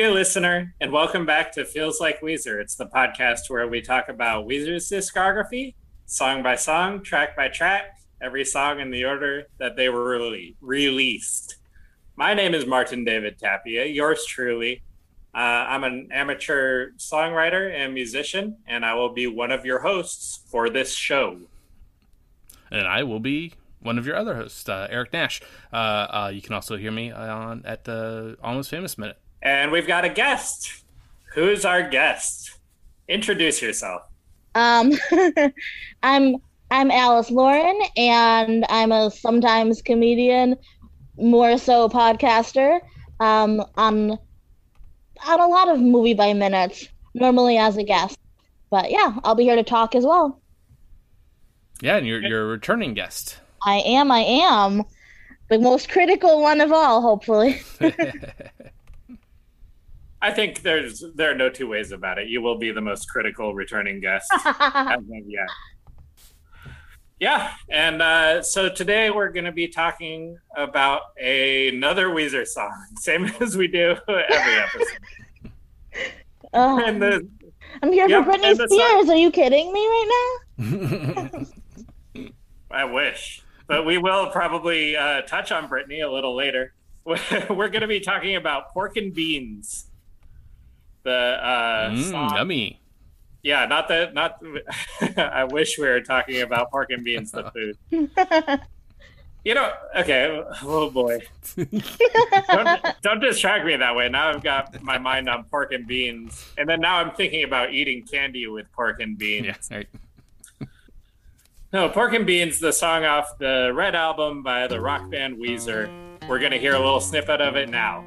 Dear listener, and welcome back to Feels Like Weezer. It's the podcast where we talk about Weezer's discography, song by song, track by track, every song in the order that they were really released. My name is Martin David Tapia, yours truly. Uh, I'm an amateur songwriter and musician, and I will be one of your hosts for this show. And I will be one of your other hosts, uh, Eric Nash. Uh, uh you can also hear me on at the Almost Famous Minute. And we've got a guest. Who's our guest? Introduce yourself. Um, I'm I'm Alice Lauren, and I'm a sometimes comedian, more so podcaster. Um, on on a lot of movie by minutes, normally as a guest. But yeah, I'll be here to talk as well. Yeah, and you're you're a returning guest. I am. I am the most critical one of all. Hopefully. I think there's there are no two ways about it. You will be the most critical returning guest as of yet. Yeah, and uh, so today we're going to be talking about another Weezer song, same as we do every episode. Uh, and the, I'm here yep, for Britney Spears. Song... Are you kidding me right now? I wish, but we will probably uh, touch on Britney a little later. we're going to be talking about pork and beans the uh, mm, song. Yummy. Yeah, not that. Not. I wish we were talking about pork and beans, the food. you know. Okay. Oh boy. don't, don't distract me that way. Now I've got my mind on pork and beans, and then now I'm thinking about eating candy with pork and beans. Yeah. Right. No, Pork and Beans, the song off the Red album by the rock band Weezer. We're going to hear a little snippet of it now.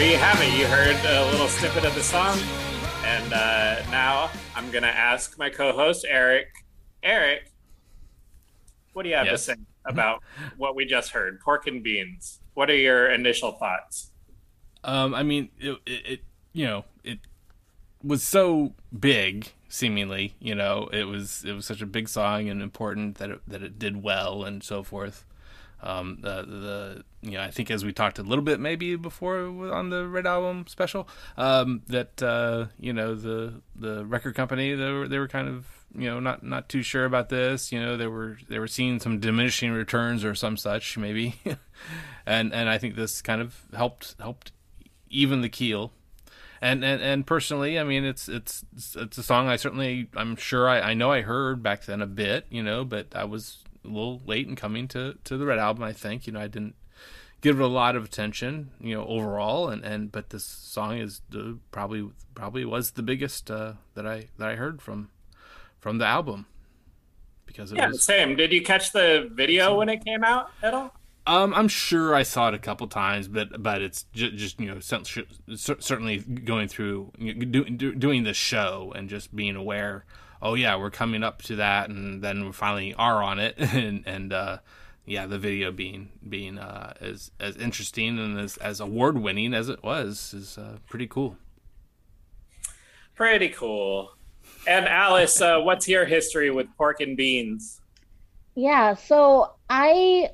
There you have it. You heard a little snippet of the song. And uh, now I'm going to ask my co host, Eric. Eric, what do you have yes. to say about what we just heard? Pork and beans. What are your initial thoughts? Um, I mean, it, it, it, you know, it was so big, seemingly. You know, it was it was such a big song and important that it, that it did well and so forth. Um, the the you know I think as we talked a little bit maybe before on the Red Album special um, that uh, you know the the record company they were they were kind of you know not not too sure about this. You know they were they were seeing some diminishing returns or some such maybe. And and I think this kind of helped helped even the keel. And and and personally, I mean, it's it's it's a song I certainly I'm sure I, I know I heard back then a bit, you know, but I was a little late in coming to to the Red album. I think you know I didn't give it a lot of attention, you know, overall, and and but this song is uh, probably probably was the biggest uh, that I that I heard from from the album because it yeah, was, same. Did you catch the video when it came out at all? Um, I'm sure I saw it a couple times, but but it's just, just you know certainly going through do, do, doing the show and just being aware oh yeah, we're coming up to that, and then we finally are on it, and and uh, yeah, the video being being uh, as as interesting and as as award winning as it was is uh, pretty cool. Pretty cool. And Alice, uh, what's your history with pork and beans? Yeah, so I,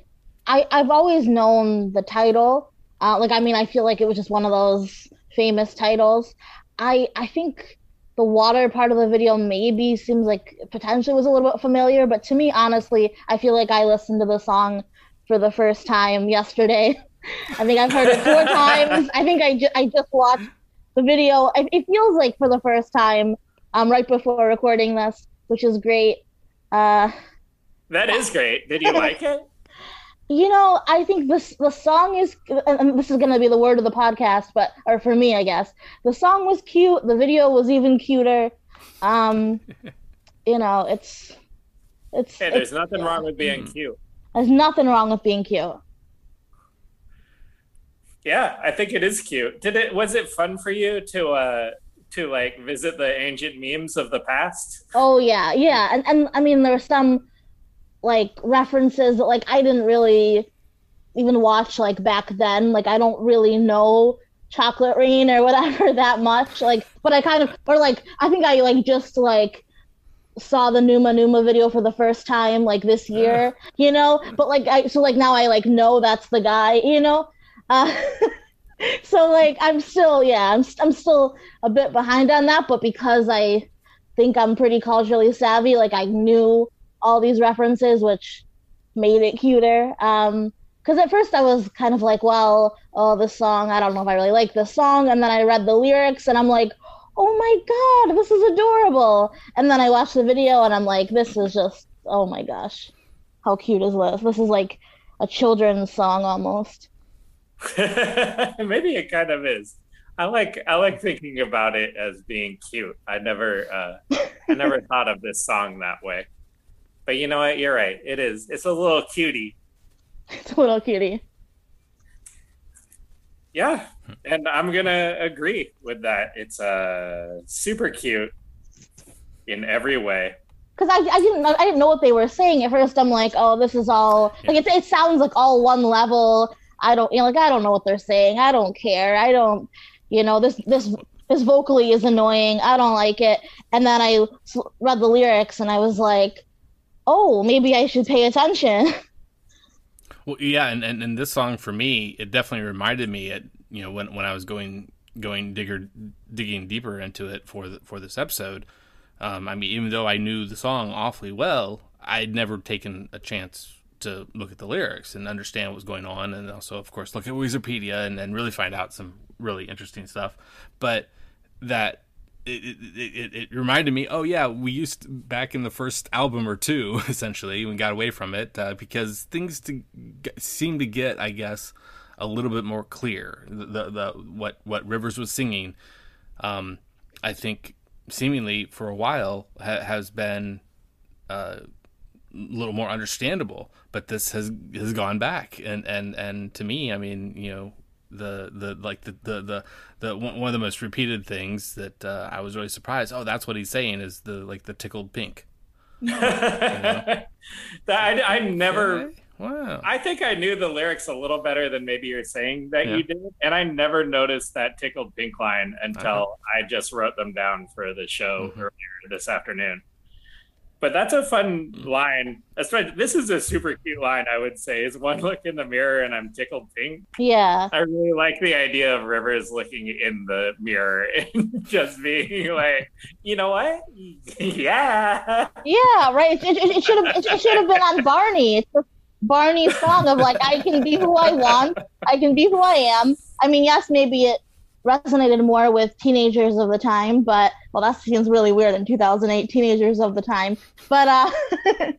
I I've always known the title. Uh, like, I mean, I feel like it was just one of those famous titles. I I think the water part of the video maybe seems like potentially was a little bit familiar, but to me, honestly, I feel like I listened to the song for the first time yesterday. I think I've heard it four times. I think I, ju- I just watched the video. It, it, feels like for the first time um, right before recording this, which is great. Uh, that is great. Did you like it? You know, I think this the song is, and this is going to be the word of the podcast, but or for me, I guess the song was cute. The video was even cuter. Um, you know, it's it's. Hey, there's it's, nothing wrong with being Mm. cute. There's nothing wrong with being cute. Yeah, I think it is cute. Did it? Was it fun for you to uh to like visit the ancient memes of the past? Oh yeah, yeah, and and I mean there were some like references that like I didn't really even watch like back then. Like I don't really know Chocolate Rain or whatever that much. Like, but I kind of or like I think I like just like saw the Numa Numa video for the first time like this year, you know. But like I so like now I like know that's the guy, you know. Uh, so like I'm still yeah I'm I'm still a bit behind on that, but because I think I'm pretty culturally savvy, like I knew all these references, which made it cuter. Um, because at first I was kind of like, well, oh, this song, I don't know if I really like this song, and then I read the lyrics and I'm like, oh my god, this is adorable. And then I watched the video and I'm like, this is just, oh my gosh, how cute is this? This is like a children's song almost. Maybe it kind of is. I like I like thinking about it as being cute. I never uh, I never thought of this song that way. But you know what? You're right. It is. It's a little cutie. It's a little cutie. Yeah, and I'm gonna agree with that. It's uh super cute in every way. because I, I didn't know I didn't know what they were saying at first. I'm like, oh, this is all like it. It sounds like all one level. I don't you know like I don't know what they're saying. I don't care. I don't you know this this this vocally is annoying. I don't like it. And then I read the lyrics and I was like, oh, maybe I should pay attention. Well, yeah, and, and, and this song for me, it definitely reminded me at you know when when I was going going digger digging deeper into it for the, for this episode. Um, I mean, even though I knew the song awfully well, I'd never taken a chance to look at the lyrics and understand what was going on, and also, of course, look at Wikipedia and, and really find out some really interesting stuff. But that it, it, it, reminded me, oh yeah, we used to, back in the first album or two, essentially, we got away from it uh, because things to seem to get, I guess, a little bit more clear. The, the, the what what Rivers was singing, um, I think, seemingly for a while ha- has been uh, a little more understandable, but this has has gone back, and and and to me, I mean, you know, the the like the the the, the one one of the most repeated things that uh, I was really surprised. Oh, that's what he's saying is the like the tickled pink. that I, I never. Okay. Wow. I think I knew the lyrics a little better than maybe you're saying that Yeah. you did, and I never noticed that tickled pink line until I just wrote them down for the show Mhm. earlier this afternoon. But that's a fun line. This is a super cute line, I would say. Is one look in the mirror and I'm tickled pink. yeah. I really like the idea of Rivers looking in the mirror and just being like, you know what? yeah. Yeah, right. It, it, it should have it, it should have been on Barney. It's just Barney's song of like I can be who I want. I can be who I am. I mean, yes, maybe it resonated more with teenagers of the time, but well, that seems really weird in 2008. Teenagers of the time, but uh,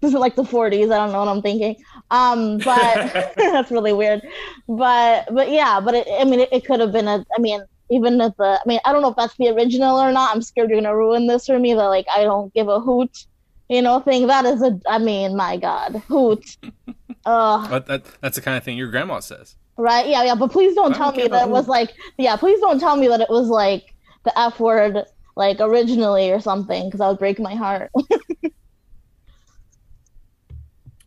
this is like the 40s. I don't know what I'm thinking. Um, but that's really weird. But but yeah, but it, I mean, it, it could have been a. I mean. Even if the, I mean, I don't know if that's the original or not. I'm scared you're gonna ruin this for me. But like, I don't give a hoot you know, thing. That is a, I mean, my God, hoot. Uh, But that, that's the kind of thing your grandma says. Right? Yeah, yeah. But please don't I tell don't me that it was like, yeah, please don't tell me that it was like the F word, like originally or something, because that would break my heart.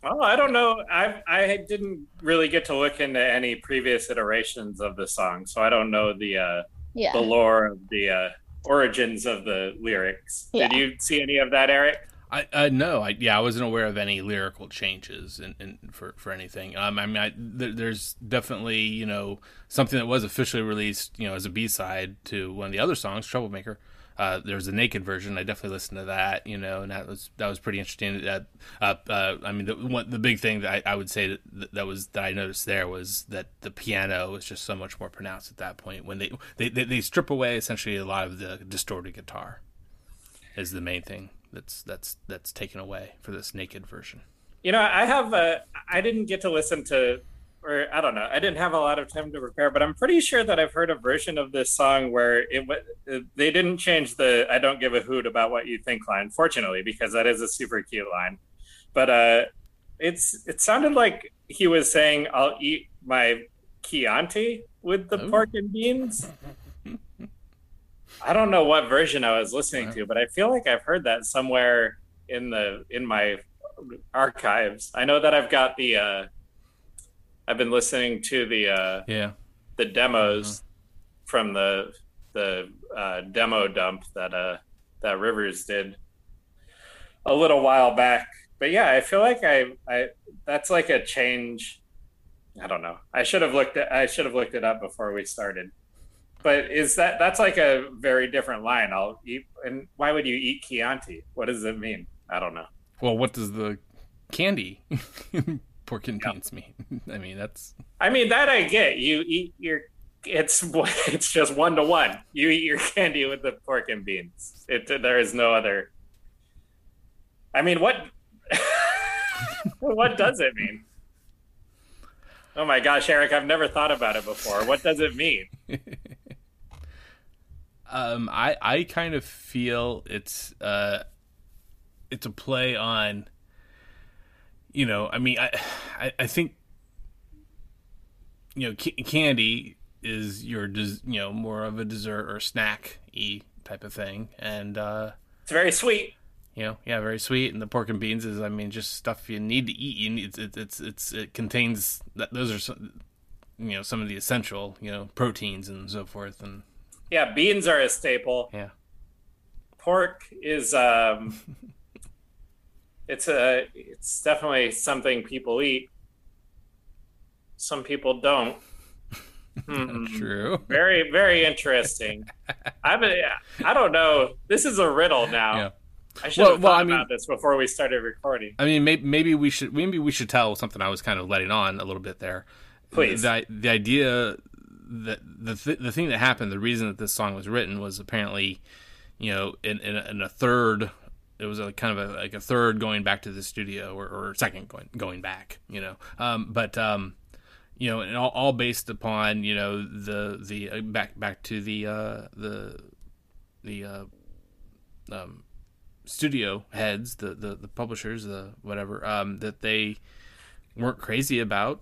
Well, I don't know. I I didn't really get to look into any previous iterations of the song, so I don't know the uh, yeah. the lore of the uh, origins of the lyrics. Did you see any of that, Eric? I uh, no, I yeah, I wasn't aware of any lyrical changes in, in for for anything. Um, I mean, I, there, there's definitely you know something that was officially released, you know, as a B side to one of the other songs, Troublemaker. Uh, there's a naked version. I definitely listened to that, you know, and that was that was pretty interesting. That uh, uh, I mean, the one, the big thing that I, I would say that that was that I noticed there was that the piano was just so much more pronounced at that point when they they, they, they strip away essentially a lot of the distorted guitar is the main thing that's that's that's taken away for this naked version. You know, I have a. I didn't get to listen to, or I don't know. I didn't have a lot of time to prepare, but I'm pretty sure that I've heard a version of this song where it they didn't change the "I don't give a hoot about what you think" line. Fortunately, because that is a super cute line. But uh, it's it sounded like he was saying, "I'll eat my Chianti with the Ooh. pork and beans." I don't know what version I was listening to, but I feel like I've heard that somewhere in the in my archives. I know that I've got the uh I've been listening to the uh yeah the demos uh-huh. from the the uh demo dump that uh that Rivers did a little while back. But yeah, I feel like I I that's like a change I don't know. I should have looked at I should have looked it up before we started. But is that that's like a very different line? I'll eat and why would you eat Chianti? What does it mean? I don't know. Well, what does the candy pork and beans mean? I mean, that's. I mean that I get. You eat your. It's it's just one to one. You eat your candy with the pork and beans. It there is no other. I mean, what? what does it mean? Oh my gosh, Eric, I've never thought about it before. What does it mean? Um, I I kind of feel it's uh it's a play on you know i mean i i, I think you know c- candy is your des- you know more of a dessert or snack e type of thing. And uh it's very sweet. you know yeah very sweet. And the pork and beans is i mean just stuff you need to eat. You need it's it's it's it contains that those are some you know some of the essential you know proteins and so forth and yeah beans are a staple yeah pork is um it's a it's definitely something people eat. Some people don't. Hmm. True. Very very interesting. I mean, I don't know. This is a riddle now. Yeah. I should well, have thought well, I mean, about this before we started recording. I mean, maybe, maybe we should maybe we should tell something I was kind of letting on a little bit there. Please. The, the idea that the th- the thing that happened, the reason that this song was written was apparently, you know, in in a, in a third it was a kind of a, like a third going back to the studio or, or second going going back, you know. Um, but um, you know, and all, all, based upon you know the the uh, back back to the uh, the the uh, um, studio heads, the, the the publishers, the whatever, um, that they weren't crazy about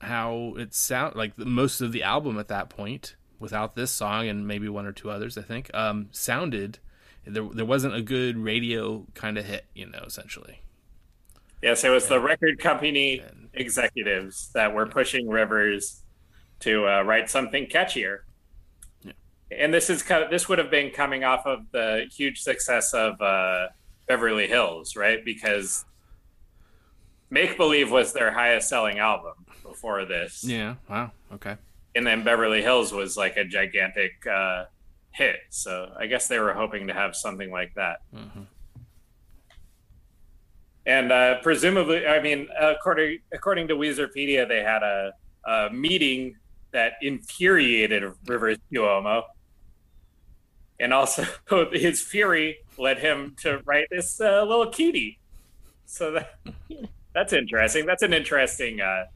how it sound like the, most of the album at that point without this song and maybe one or two others, I think, um, sounded there there wasn't a good radio kind of hit, you know, essentially. Yes, it was and, the record company and, executives that were pushing Rivers to uh, write something catchier. Yeah. And this is kind of, this would have been coming off of the huge success of uh, Beverly Hills, right? Because Make Believe was their highest selling album before this. Yeah. Wow. Okay. And then Beverly Hills was like a gigantic uh, hit. So I guess they were hoping to have something like that. Mm-hmm. And uh, presumably, I mean, according according to Weezerpedia, they had a, a meeting that infuriated Rivers Cuomo, and also his fury led him to write this uh, little cutie. So that that's interesting. That's an interesting uh,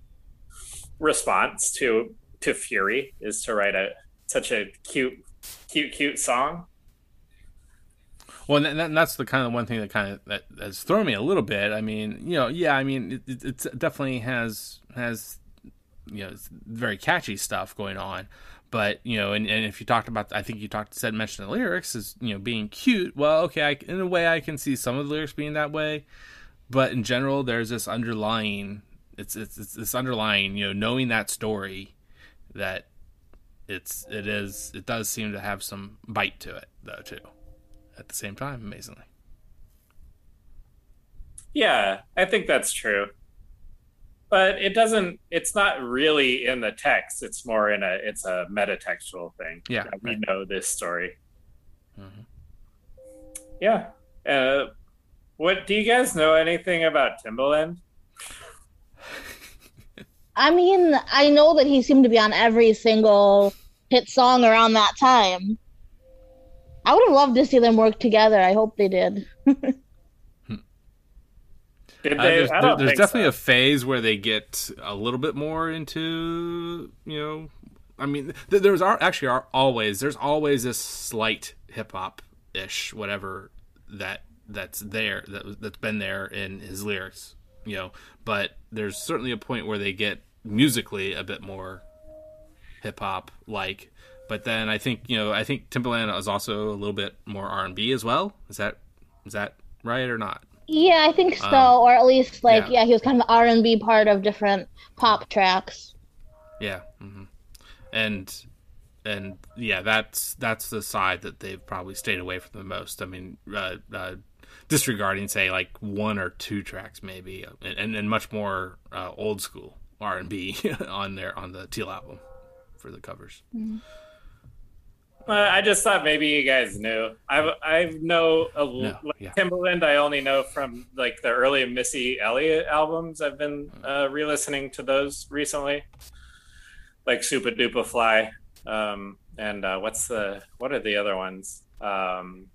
response to to fury is to write a such a cute cute, cute song. Well, and, that, that's the kind of one thing that kind of that has thrown me a little bit. I mean, you know, yeah, I mean, it, it definitely has has you know very catchy stuff going on, but you know, and, and if you talked about, I think you talked said mentioned the lyrics as you know being cute. Well, okay, I, in a way, I can see some of the lyrics being that way, but in general, there's this underlying it's it's, it's this underlying you know knowing that story that it's it is it does seem to have some bite to it though too at the same time amazingly. Yeah i think that's true. But it doesn't it's not really in the text it's more in a it's a metatextual thing. Yeah we know this story. Mm-hmm. yeah uh, what do you guys know anything about timbaland I mean, I know that he seemed to be on every single hit song around that time. I would have loved to see them work together. I hope they did. Did Uh, there's there- there's definitely so. a phase where they get a little bit more into you know i mean th- there's are actually are always there's always this slight hip hop ish whatever that that's there that that's been there in his lyrics you know but there's certainly a point where they get musically a bit more hip hop like but then i think you know i think Timbaland is also a little bit more r&b as well is that is that right or not Yeah, I think so, Um, or at least like yeah. yeah. he was kind of R and B part of different pop tracks. Yeah, hmm and and yeah, that's that's the side that they've probably stayed away from the most. I mean, uh, uh, disregarding say like one or two tracks maybe, and and, and much more uh, old school R and B on there on the Teal album for the covers. Uh, I just thought maybe you guys knew. I I know a l- No, like yeah. Timbaland. I only know from like the early Missy Elliott albums. I've been uh, re-listening to those recently, like Supa Dupa Fly, um, and uh, what's the what are the other ones? Um,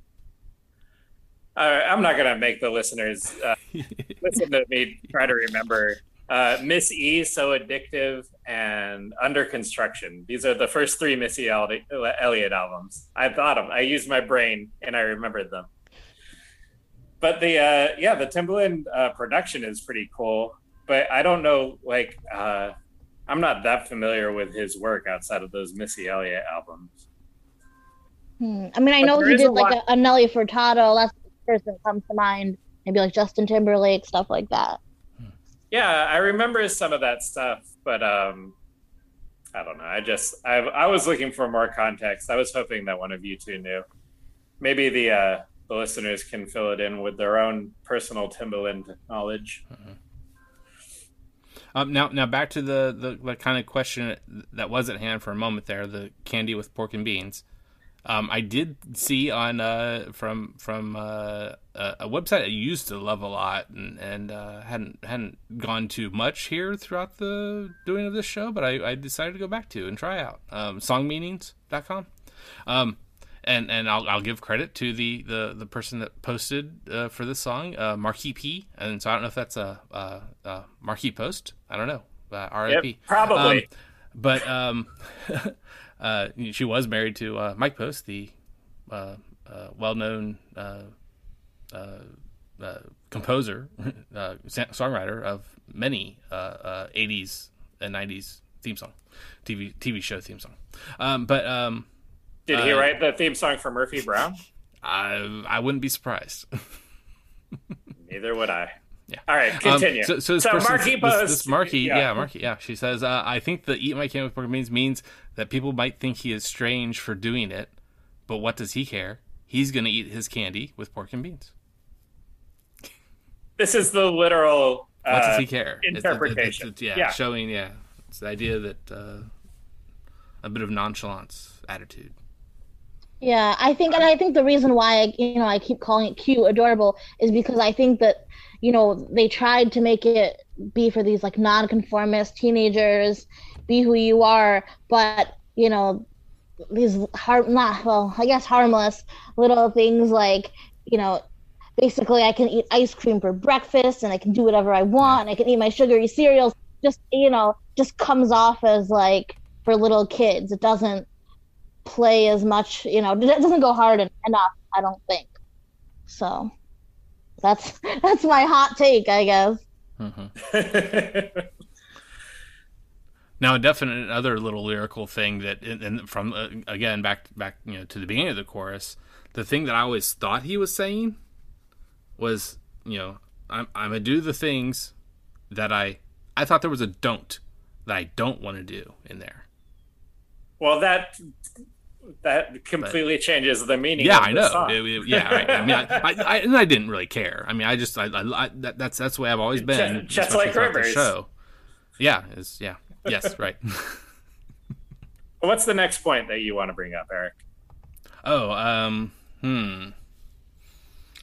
I, I'm not gonna make the listeners uh, listen to me try to remember. Uh, Miss E, so addictive, and Under Construction. These are the first three Missy Elliott albums. I thought of. I used my brain and I remembered them. But the uh, yeah, the Timbaland uh, production is pretty cool. But I don't know, like, uh, I'm not that familiar with his work outside of those Missy Elliott albums. Hmm. I mean, I But know he did like lot- a, a Nelly Furtado. That's the that comes to mind. Maybe like Justin Timberlake stuff like that. Yeah, I remember some of that stuff, but um, I don't know. I just I I was looking for more context. I was hoping that one of you two knew. Maybe the uh, the listeners can fill it in with their own personal Timbaland knowledge. Um, now, now back to the, the the kind of question that was at hand for a moment there: the candy with pork and beans. Um, I did see on uh, from from uh, a a website I used to love a lot and and uh, hadn't hadn't gone to much here throughout the doing of this show, but I, I decided to go back to and try out um, songmeanings.com. Um, and and I'll, I'll give credit to the, the, the person that posted uh, for this song, uh, Marquis P. And so I don't know if that's a, a, a Marquis post. I don't know. Uh, Yep, RIP. probably. Um, but um, uh, she was married to uh, Mike Post, the uh, uh, well-known uh, uh, uh, composer, uh, songwriter of many uh, uh, 80s and 90s theme song, TV TV show theme song. Um, but um, Did he uh, write the theme song for Murphy Brown? I I wouldn't be surprised. Neither would I. Yeah. All right, Um, continue. so, so this So person, Marquis this, this Marquis, yeah. yeah. Marquis, yeah. She says, uh, I think the eat my candy with pork and beans means that people might think he is strange for doing it, but what does he care? He's gonna eat his candy with pork and beans. This is the literal. What uh, does he care? It's- it's- it's- interpretation. it's- yeah, Yeah. showing yeah, it's the idea that uh, a bit of nonchalance attitude. Yeah, I think, and I think the reason why I, you know I keep calling it cute, adorable, is because I think that you know they tried to make it be for these like non-conformist teenagers, be who you are, but you know these harm not well, I guess harmless little things like you know basically I can eat ice cream for breakfast and I can do whatever I want and I can eat my sugary cereals. Just you know, just comes off as like for little kids. It doesn't play as much, you know, it doesn't go hard enough, I don't think. So that's that's my hot take, I guess. Now, a definite other little lyrical thing that, and and from uh, again back back you know to the beginning of the chorus, the thing that I always thought he was saying was, you know, I'm I'm gonna do the things that I I thought there was a don't that I don't want to do in there. well, that that completely changes the meaning. Yeah, of I the know. It- it- yeah, right. I mean, I, I, I, and I didn't really care. I mean, I just, I, I, that, that's that's the way I've always been. Just especially like Rivers. Show. Yeah, is yeah, yes, right. What's the next point that you want to bring up, Eric? Oh, um, hmm.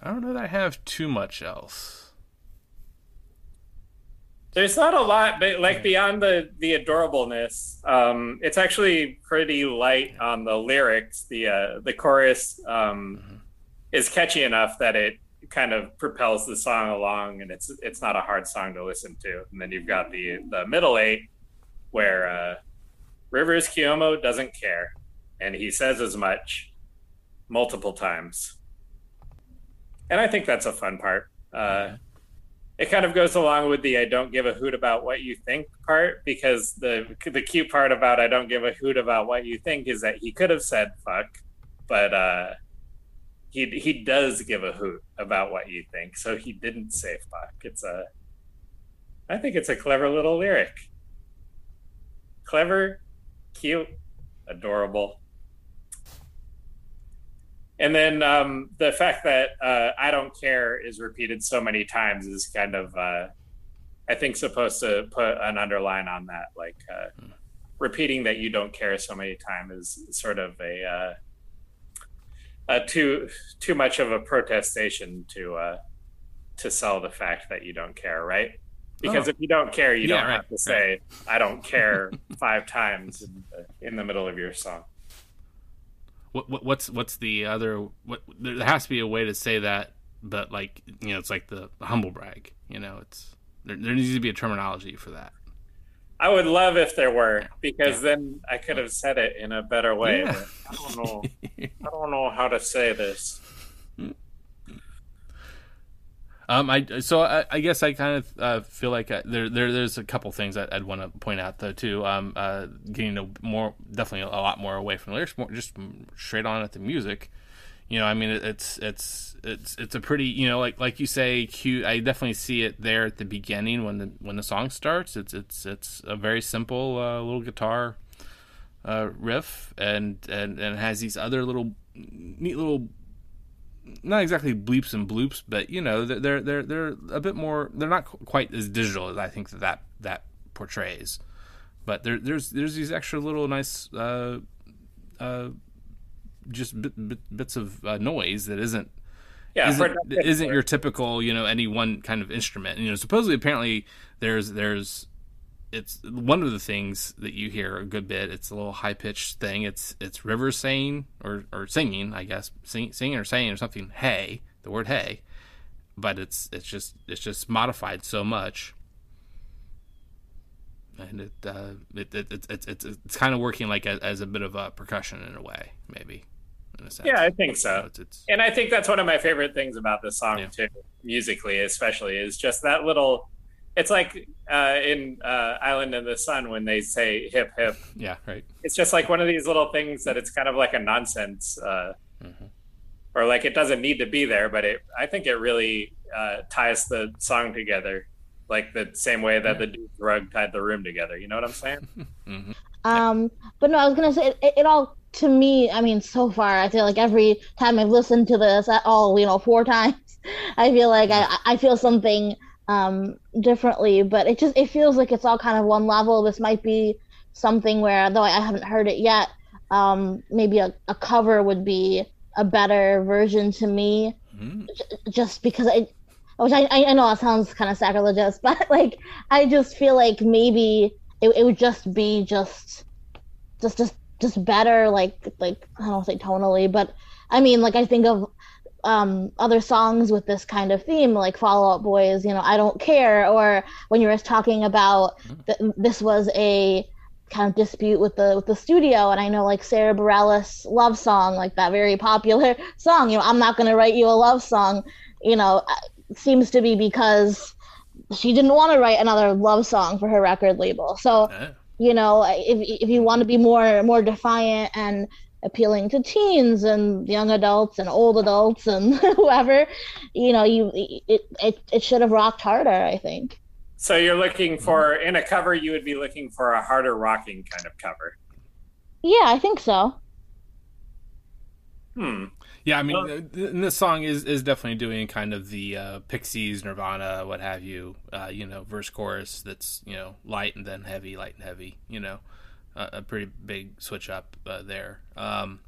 I don't know that I have too much else. There's not a lot, but like beyond the the adorableness, um, it's actually pretty light on the lyrics. The uh, the chorus um, is catchy enough that it kind of propels the song along, and it's it's not a hard song to listen to. And then you've got the the middle eight, where uh, Rivers Cuomo doesn't care, and he says as much multiple times, and I think that's a fun part. Uh, it kind of goes along with the "I don't give a hoot about what you think" part because the the cute part about "I don't give a hoot about what you think" is that he could have said "fuck," but uh, he he does give a hoot about what you think, so he didn't say fuck. It's a I think it's a clever little lyric. Clever, cute, adorable. And then um, the fact that uh, I don't care is repeated so many times is kind of, uh, I think, supposed to put an underline on that. Like uh, repeating that you don't care so many times is sort of a uh, uh, too too much of a protestation to uh, to sell the fact that you don't care, right? Because oh. if you don't care, you yeah, don't right, have to say right. "I don't care" five times in the, in the, middle of your song. What, what, what's what's the other? What there has to be a way to say that, but like you know, it's like the, the humble brag. You know, it's there, there needs to be a terminology for that. I would love if there were, because yeah. then I could have said it in a better way. Yeah. I don't know. I don't know how to say this. Hmm. Um, I so I, I guess I kind of uh, feel like I, there, there there's a couple things that I'd want to point out though too. Um, uh, getting a more definitely a lot more away from the lyrics, more just straight on at the music. You know, I mean, it, it's it's it's it's a pretty you know like like you say cute. I definitely see it there at the beginning when the when the song starts. It's it's it's a very simple uh, little guitar uh, riff and and and has these other little neat little not exactly bleeps and bloops, but you know they're they're they're a bit more. They're not quite as digital as I think that that, that portrays. But there, there's there's these extra little nice uh, uh, just bit, bit, bits of uh, noise that isn't yeah, isn't, isn't your typical you know any one kind of instrument. You know, supposedly apparently there's there's it's one of the things that you hear a good bit. It's a little high pitched thing. It's it's Rivers saying or or singing, I guess, sing, singing or saying or something. Hey, the word hey, but it's it's just it's just modified so much, and it uh, it, it, it, it, it's it's kind of working like a, as a bit of a percussion in a way, maybe in a sense. Yeah, I think so. It's, it's, and I think that's one of my favorite things about this song yeah. too, musically especially, is just that little. It's like uh, in uh, Island in the Sun when they say hip hip. Yeah, right. It's just like one of these little things that it's kind of like a nonsense, uh, mm-hmm. or like it doesn't need to be there, but it. I think it really uh, ties the song together, like the same way that yeah. the dude's rug tied the room together. You know what I'm saying? mm-hmm. Um, but no, I was gonna say it, it all to me, I mean, so far, I feel like every time I've listened to this at all, you know, four times, I feel like I, I feel something um, differently. But it just it feels like it's all kind of one level. This might be something where, though I haven't heard it yet, um, maybe a, a cover would be a better version to me, mm-hmm. j- just because I. Which I, I know it sounds kind of sacrilegious, but like I just feel like maybe it, it would just be just just just just better like like I don't say tonally, but I mean like I think of um, other songs with this kind of theme, like Fall Out Boys, you know, I don't care, or when you were talking about mm-hmm. this was a kind of dispute with the with the studio, and I know like Sara Bareilles' love song, like that very popular song, you know, I'm not gonna write you a love song, you know, uh, seems to be because she didn't want to write another love song for her record label, so. Yeah you know if, if you want to be more more defiant and appealing to teens and young adults and old adults and whoever you know you it, it it should have rocked harder i think so you're looking for in a cover you would be looking for a harder rocking kind of cover yeah i think so hmm yeah, I mean, well, this song is is definitely doing kind of the uh, Pixies, Nirvana, what have you. Uh, you know, verse chorus that's you know light and then heavy, light and heavy. You know, a pretty big switch up uh, there. Um,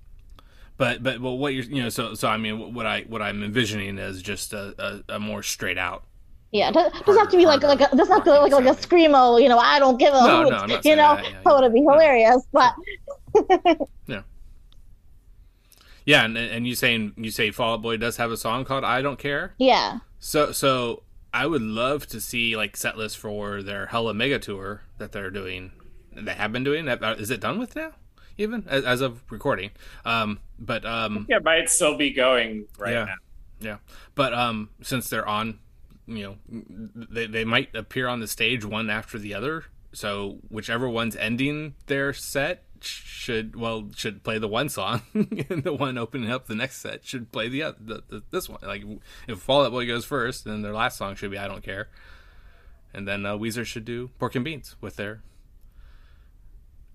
but but well, what you're you know so so I mean what I what I'm envisioning is just a, a, a more straight out. Yeah, it doesn't have to be like like a, doesn't have to like like a screamo. You know, I don't give a no, hoot. No, you know, that, yeah, yeah. would be hilarious. But yeah. Yeah, and and you saying you say Fall Out Boy does have a song called "I Don't Care." Yeah. So so I would love to see like set list for their Hella Mega tour that they're doing. They have been doing. Is it done with now? Even as, as of recording. Um, but um, it might still be going right yeah, now. Yeah, but um, since they're on, you know, they they might appear on the stage one after the other. So whichever one's ending their set should well should play the one song, and the one opening up the next set should play the, other, the, the this one. Like if Fall Out Boy goes first, then their last song should be I Don't Care, and then uh, Weezer should do Pork and Beans with their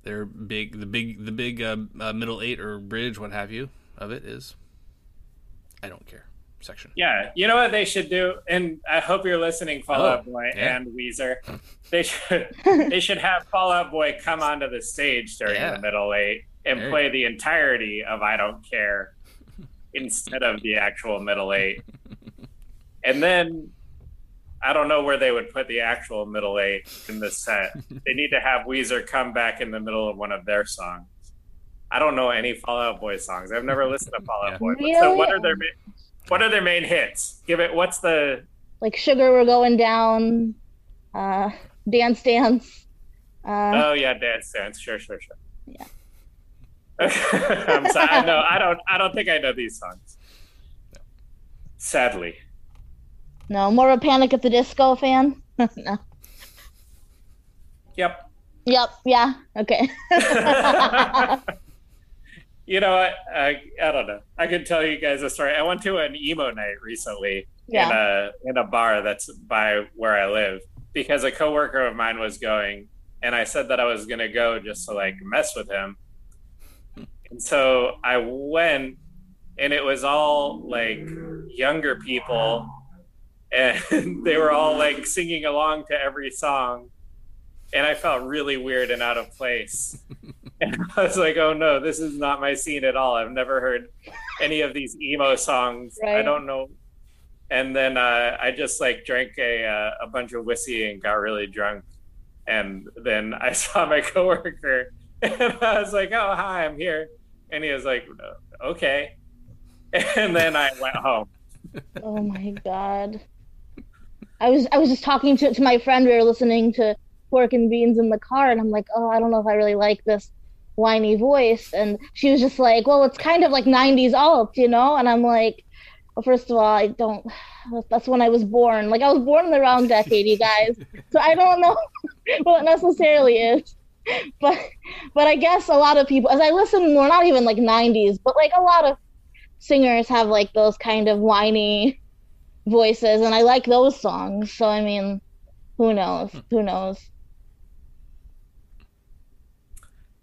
their big the big the big uh, uh, middle eight or bridge what have you of it is I don't care section. Yeah, you know what they should do, and I hope you're listening, Fall Out oh, Boy yeah. and Weezer. They should they should have Fall Out Boy come onto the stage during yeah. the middle eight and there play the entirety of "I Don't Care" instead of the actual middle eight, and then. I don't know where they would put the actual middle eight in the set. they need to have Weezer come back in the middle of one of their songs. I don't know any Fall Out Boy songs. I've never listened to Fallout yeah. Boy. Really? So what are their what are their main hits? Give it. What's the like? Sugar, we're going down. Uh, dance, dance. Uh, oh yeah, dance, dance. Sure, sure, sure. Yeah. I'm sorry. I know. I don't. I don't think I know these songs. Sadly. No, more of a Panic at the Disco fan. no. Yep. Yep. Yeah. Okay you know, I, I, I don't know. I could tell you guys a story. I went to an emo night recently yeah. in a in a bar that's by where I live because a coworker of mine was going, and I said that I was gonna go just to like mess with him. And so I went, and it was all like younger people, and they were all like singing along to every song, and I felt really weird and out of place. And I was like, oh no, this is not my scene at all. I've never heard any of these emo songs. Right. I don't know. And then uh, I just like drank a uh, a bunch of whiskey and got really drunk. And then I saw my coworker, and I was like, "Oh, hi, I'm here." And he was like, "Okay." And then I went home. oh my god! I was I was just talking to to my friend. We were listening to Pork and Beans in the car, and I'm like, "Oh, I don't know if I really like this." whiny voice and she was just like well it's kind of like 90s alt you know and i'm like well first of all i don't that's when i was born like i was born in the wrong decade you guys so i don't know what necessarily is but but i guess a lot of people as i listen more not even like 90s but like a lot of singers have like those kind of whiny voices and i like those songs so i mean who knows hmm. who knows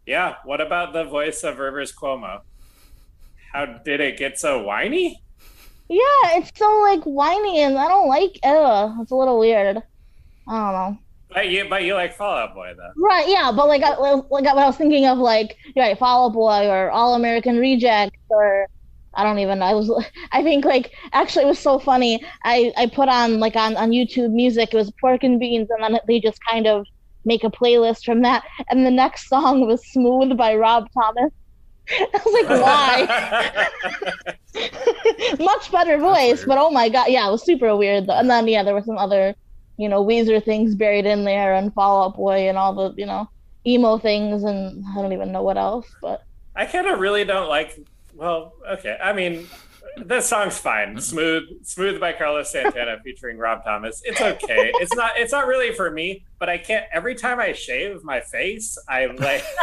Yeah. What about the voice of Rivers Cuomo? How did it get so whiny? Yeah, it's so like whiny, and I don't like. Ugh, it's a little weird. I don't know. But you, but you like Fall Out Boy though, right? Yeah, but like, I, like I was thinking of like, right, Fall Out Boy or All American Reject or I don't even know. I was, I think like actually it was so funny. I I put on like on on YouTube Music. It was Pork and Beans, and then they just kind of make a playlist from that. And the next song was Smooth by Rob Thomas. I was like, why? Much better voice, but oh my god, yeah, it was super weird though. And then yeah, there were some other, you know, Weezer things buried in there and Fall Out Boy and all the, you know, emo things and I don't even know what else, but I kind of really don't like well, okay. I mean, this song's fine. Mm-hmm. Smooth, smooth by Carlos Santana featuring Rob Thomas. It's okay. It's not. It's not really for me. But I can't. Every time I shave my face, I'm like,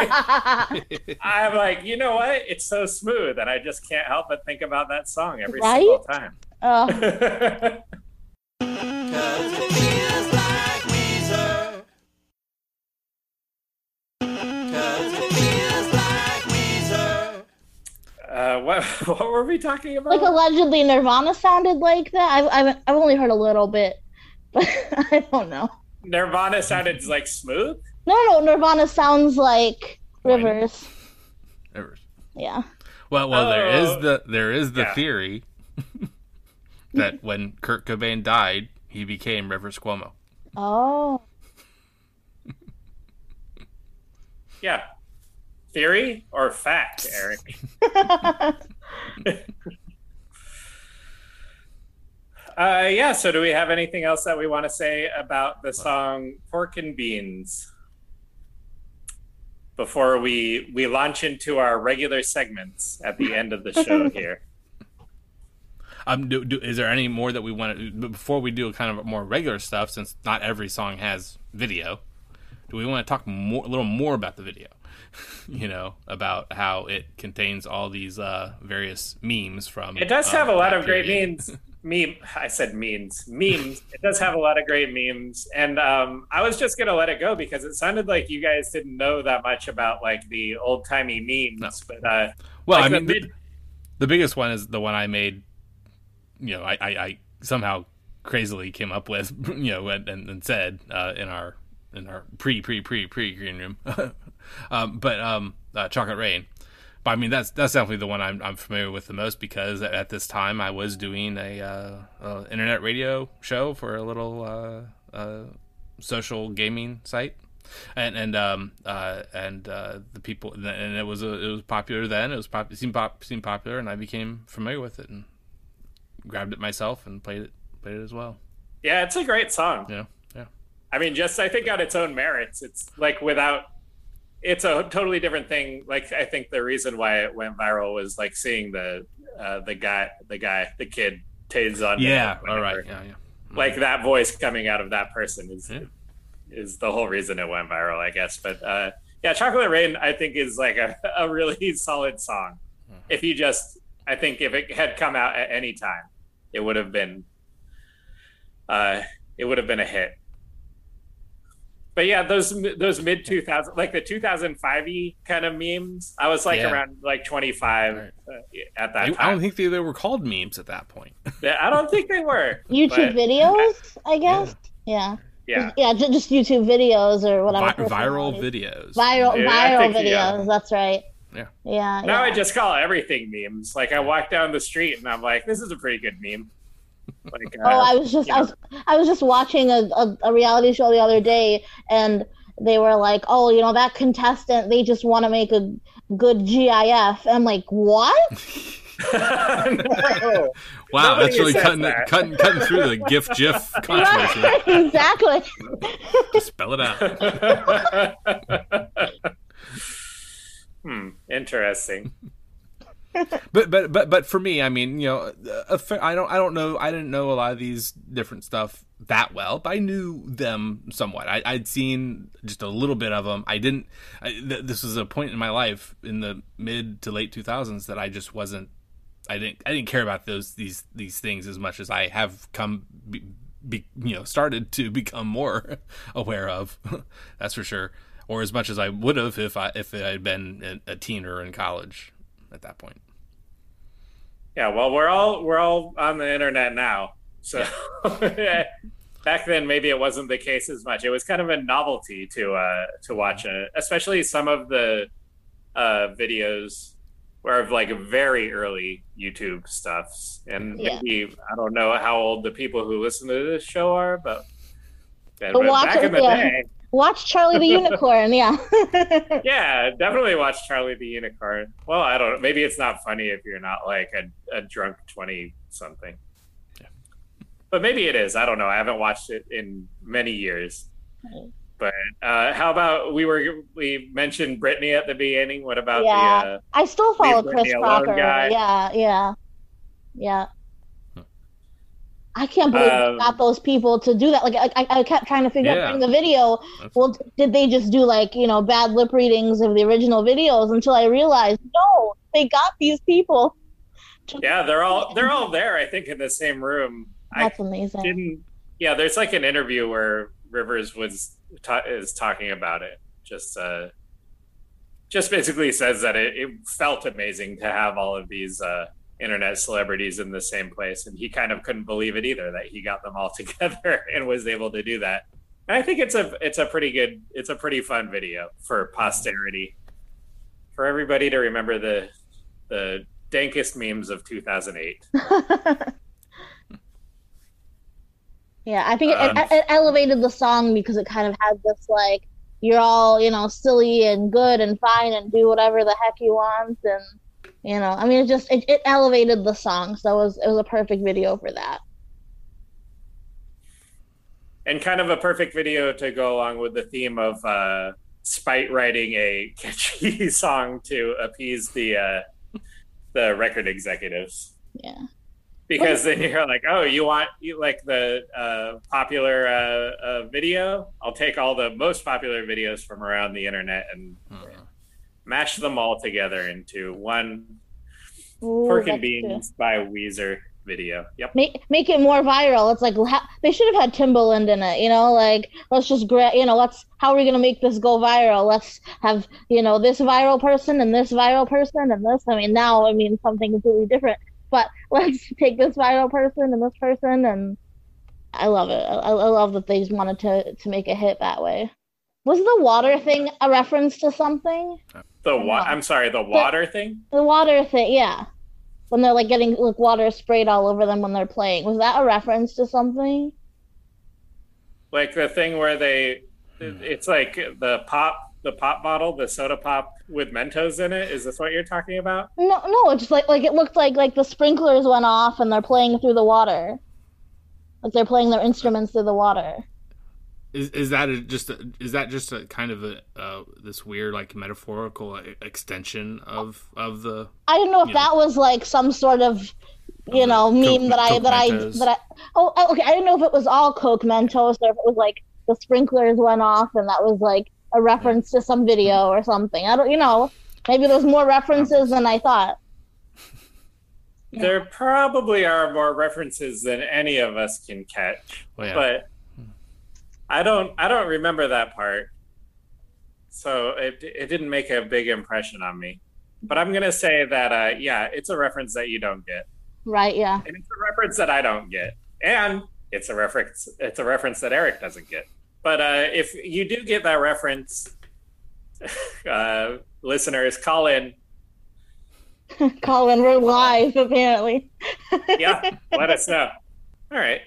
I'm like, you know what? It's so smooth, and I just can't help but think about that song every right? single time. Oh. What what were we talking about? Like allegedly Nirvana sounded like that. I've I've, I've only heard a little bit, but I don't know. Nirvana sounded like smooth. No, no, Nirvana sounds like Rivers. Rivers. Yeah. Well, well, oh. there is oh. the there is the yeah. theory that when Kurt Cobain died, he became Rivers Cuomo. Oh. yeah, theory or fact, Eric? Uh, yeah. So, do we have anything else that we want to say about the song "Pork and Beans" before we we launch into our regular segments at the end of the show here? Um, do, do, is there any more that we want to before we do kind of more regular stuff? Since not every song has video, do we want to talk more, a little more about the video? you know, about how it contains all these uh, various memes from. It does uh, have a lot of great memes. Meme. I said memes. Memes. It does have a lot of great memes, and um, I was just gonna let it go because it sounded like you guys didn't know that much about like the old timey memes. But uh, Well, like I mean, the, mid- the biggest one is the one I made. You know, I, I, I somehow crazily came up with, you know, and, and, and said uh, in our in our pre pre pre pre green room, um, but um, uh, chocolate rain. But I mean, that's that's definitely the one I'm I'm familiar with the most because at, this time I was doing a, uh, uh, internet radio show for a little uh, uh, social gaming site and and um uh and uh the people and it was a, it was popular then it was pop it seemed pop seemed popular and I became familiar with it and grabbed it myself and played it played it as well yeah, it's a great song. know yeah I mean, just I think on its own merits, it's like without. It's a totally different thing. Like I think the reason why it went viral was like seeing the uh, the guy, the guy, the kid Taze on. yeah all right yeah yeah Like that voice coming out of that person is Yeah. is the whole reason it went viral, I guess. But uh, yeah, Chocolate Rain, I think is like a, a really solid song. Mm-hmm. If you just, I think if it had come out at any time, it would have been, uh, it would have been a hit. But yeah, those those mid 2000 like the 2005 y kind of memes. I was like Yeah. around like 25 Right. uh, at that I, I don't think they, they were called memes at that point Yeah, I don't think they were. YouTube but- videos, I guess. Yeah. Yeah. Yeah, ju- just YouTube videos or whatever. Vi- viral videos Viral, Yeah, viral think, yeah. videos. That's right. Yeah. Yeah. Now yeah. I just call everything memes. Like I walk down the street and I'm like, this is a pretty good meme. Like, uh, Oh, I was just you I was I was just watching a, a, a reality show the other day, and they were like, "Oh, you know that contestant, they just want to make a good GIF." I'm like, "What?" no. wow Nobody that's really cutting, that. cutting cutting through the gif gif controversy Right, exactly. Just spell it out hmm. Interesting. But but but but for me, I mean, you know, I don't I don't know I didn't know a lot of these different stuff that well, but I knew them somewhat. I, I'd seen just a little bit of them. I didn't. I, th- this was a point in my life in the mid to late two thousands that I just wasn't. I didn't I didn't care about those these these things as much as I have come. Be, be, you know, started to become more aware of. That's for sure. Or as much as I would have if I if I had been a, a teen or in college at that point. Yeah. Well, we're all we're all on the internet now. So back then, maybe it wasn't the case as much. It was kind of a novelty to uh, to watch, uh, especially some of the uh, videos were of like very early YouTube stuffs. And Yeah. maybe I don't know how old the people who listen to this show are, but, but But back it, in the yeah. day, Watch Charlie the Unicorn. Yeah. yeah, definitely watch Charlie the Unicorn. Well, I don't know. Maybe it's not funny if you're not like a, a drunk 20 something. Yeah. But maybe it is. I don't know. I haven't watched it in many years. But uh, how about we were we mentioned Britney at the beginning? What about Yeah. the uh, I still follow Chris Britney Crocker. guy. Yeah, yeah, yeah. I can't believe Um, they got those people to do that. Like, I, I- I kept trying to figure Yeah. out during the video. That's- Well, did they just do like you know bad lip readings of the original videos until I realized no, they got these people. to- Yeah, they're all they're all there. I think in the same room. That's I amazing. didn't. Yeah, there's like an interview where Rivers was ta- is talking about it. Just uh, just basically says that it, it felt amazing to have all of these uh, internet celebrities in the same place, and he kind of couldn't believe it either that he got them all together and was able to do that. And I think it's a it's a pretty good it's a pretty fun video for posterity, for everybody to remember the the dankest memes of 2008. yeah, I think it, Um, it, it elevated the song because it kind of had this like you're all you know silly and good and fine and do whatever the heck you want and You know, I mean, it just it, it elevated the song, so it was it was a perfect video for that. And kind of a perfect video to go along with the theme of uh, Spite writing a catchy song to appease the uh, the record executives. Yeah. Because then you're like, oh, you want you like the uh, popular uh, uh, video? I'll take all the most popular videos from around the internet and mash them all together into one Ooh, Pork and that's good. Beans by Weezer video. Yep. Make make it more viral. It's like ha- they should have had Timbaland in it. You know, like let's just gra- you know, let's how are we gonna make this go viral? Let's have you know this viral person and this viral person and this. I mean, now I mean something completely different. But let's take this viral person and this person, and I love it. I, I love that they just wanted to to make a hit that way. Was the water thing a reference to something? Uh, The wa- I'm sorry, the water thing. The water thing, yeah. When they're like getting like water sprayed all over them when they're playing. Was that a reference to something? like the thing where they hmm. it's like the pop the pop bottle the soda pop with mentos in it is this what you're talking about No, no, it's just like like it looked like like the sprinklers went off and they're playing through the water. Like they're playing their instruments through the water. Is is that a, just a, is that just a kind of a uh, this weird like metaphorical e- extension of of the I don't know if Yeah. that was like some sort of you the know meme Coke- that I Coke that I Mentos. that I oh oh, okay I didn't know if it was all Coke Mentos or if it was like the sprinklers went off and that was like a reference to some video or something. I don't you know maybe there's more references than I thought. there probably are more references than any of us can catch well, yeah. but i don't i don't remember that part. So it, it didn't make a big impression on me. But i'm gonna say that uh, yeah it's a reference that you don't get. Right? Yeah. and it's a reference that i don't get. And it's a reference it's a reference that eric doesn't get. But uh, if you do get that reference uh, listeners call in. Colin, we're live apparently. yeah let us know. All right.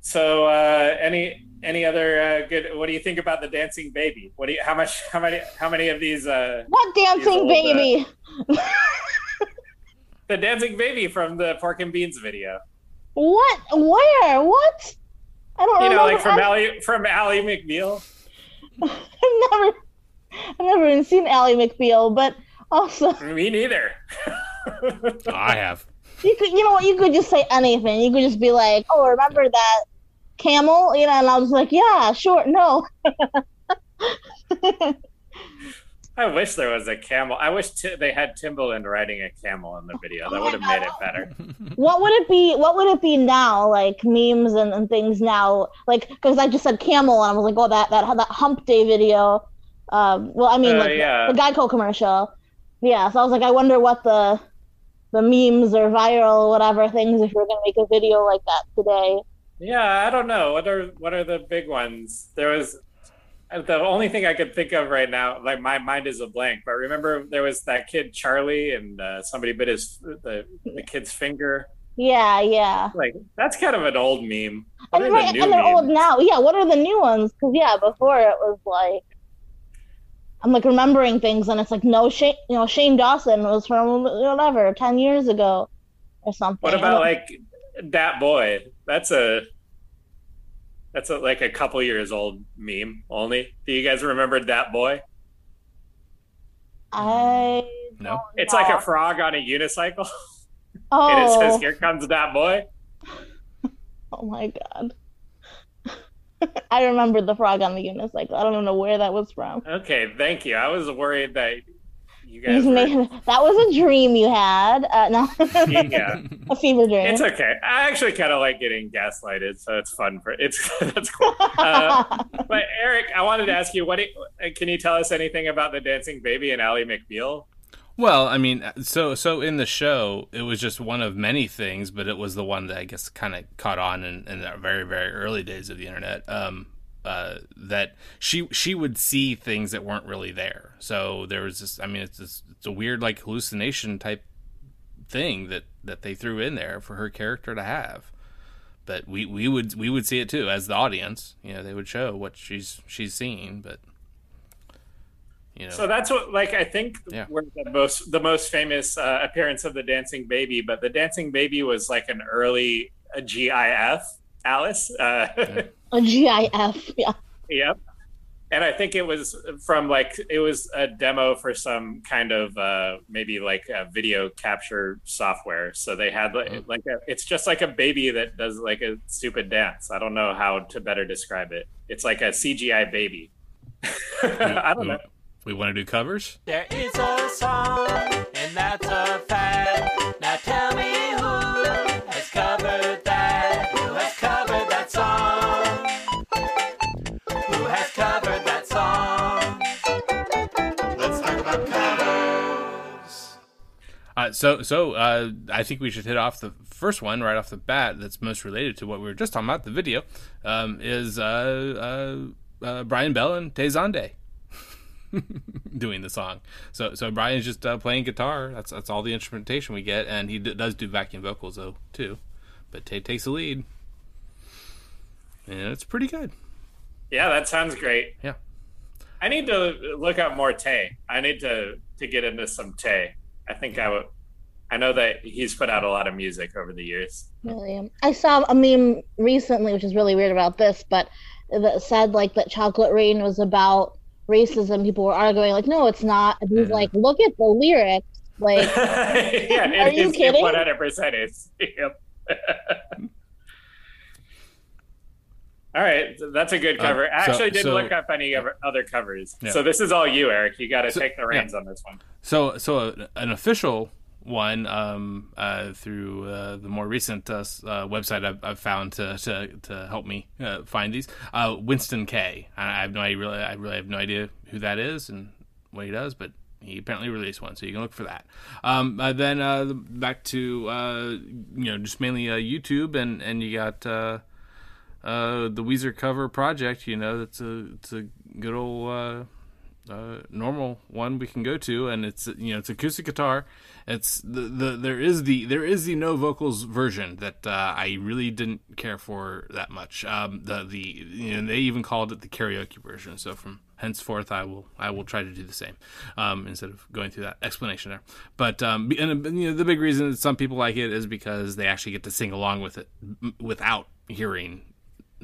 So uh any any other uh, good what do you think about the dancing baby what do you how much how many how many of these uh What dancing old, uh, baby? the dancing baby from the pork and beans video What? Where? What? I don't you know remember. like from I- Ally from Ally McBeal I've never, I've never even seen Ally McBeal, but also me neither I have. you could, you know what? You could just say anything. You could just be like, "Oh, remember that camel?" You know, and I was like, "Yeah, sure, no." I wish there was a camel I wish t- they had Timbaland riding a camel in the video that would have made it better what would it be? What would it be now? Like memes and, and things now, like because I just said camel, and I was like, "Oh, that that that Hump Day video." Um, well, I mean, Uh, like the- the Geico commercial. Yeah, so I was like, I wonder what the the memes or viral whatever things if we're gonna make a video like that today. Yeah, I don't know. What are what are the big ones? There was the only thing I could think of right now. Like my mind is a blank. But remember, there was that kid Charlie, and uh, somebody bit his the the kid's finger. Yeah, yeah. Like that's kind of an old meme. What And, are right, the new and they're old memes? now. Yeah, what are the new ones? Because yeah, before it was like I'm like remembering things, and it's like no Shane, you know, Shane Dawson was from whatever ten years ago or something. What about like that boy? That's a that's a, like a couple years old meme only. Do you guys remember that boy? I No. don't It's like a frog on a unicycle, oh, and it says, oh. "Here comes that boy." oh my god. I remember the frog on the unicycle. I don't even know where that was from. Okay, thank you. I was worried that you You guys were made- that was a dream you had. Uh, no, yeah, a fever dream. it's okay. I actually kind of like getting gaslighted, so it's fun for it's that's cool. Uh, but Eric, I wanted to ask you, what do you- can you tell us anything about the dancing baby and Ally McBeal? Well, I mean, so so in the show, it was just one of many things, but it was the one that I guess kind of caught on in, in the very very early days of the internet. Um, uh, that she she would see things that weren't really there. So there was this. I mean, it's this, it's a weird like hallucination type thing that that they threw in there for her character to have. But we, we would we would see it too as the audience. You know, they would show what she's she's seeing, but You know, So that's what, like, I think Yeah. we're the most the most famous uh, appearance of the Dancing Baby, but the Dancing Baby was like an early uh, GIF. Alice, uh, A GIF. Yeah. yep. And I think it was from like it was a demo for some kind of uh, maybe like a video capture software. So they had like, Oh. like a, it's just like a baby that does like a stupid dance. I don't know how to better describe it. It's like a CGI baby. I don't know. We want to do covers. There is a song, and that's a Uh, so, so uh, I think we should hit off the first one right off the bat. That's most related to what we were just talking about. The video um, is uh, uh, uh, Brian Bell and Tay Zonday doing the song. So, so Brian's just uh, playing guitar. That's that's all the instrumentation we get, and he d- does do backing vocals though too. But Tay takes the lead, and it's pretty good. Yeah, that sounds great. Yeah. I need to look up more Tay. I need to to get into some Tay. I think I would. I know that he's put out a lot of music over the years. Really. I saw a meme recently, which is really weird about this, but that said like that Chocolate Rain was about racism. People were arguing like, no, it's not. And he's Yeah. like, look at the lyrics. Like, yeah, Are it you is kidding? One hundred percent is. Yep. All right, that's a good Uh, cover. I so- actually didn't so- look up any other covers. Yeah. So this is all you, Eric. You got to So- take the reins on this one. So, so uh, an official one um, uh, through uh, the more recent uh, uh, website I've, I've found to, to, to help me uh, find these. Uh, Winston K. I I have no idea. Really, I really have no idea who that is and what he does, but he apparently released one, so you can look for that. Um, then uh, back to uh, you know just mainly uh, YouTube, and and you got. Uh, the Weezer cover project, you know, that's a it's a good old uh, uh, normal one we can go to, and it's you know it's acoustic guitar. It's the, the there is the there is the no vocals version that uh, I really didn't care for that much. Um, the the you know they even called it the karaoke version. So from henceforth, I will I will try to do the same um, instead of going through that explanation there. But um, and you know the big reason that some people like it is because they actually get to sing along with it without hearing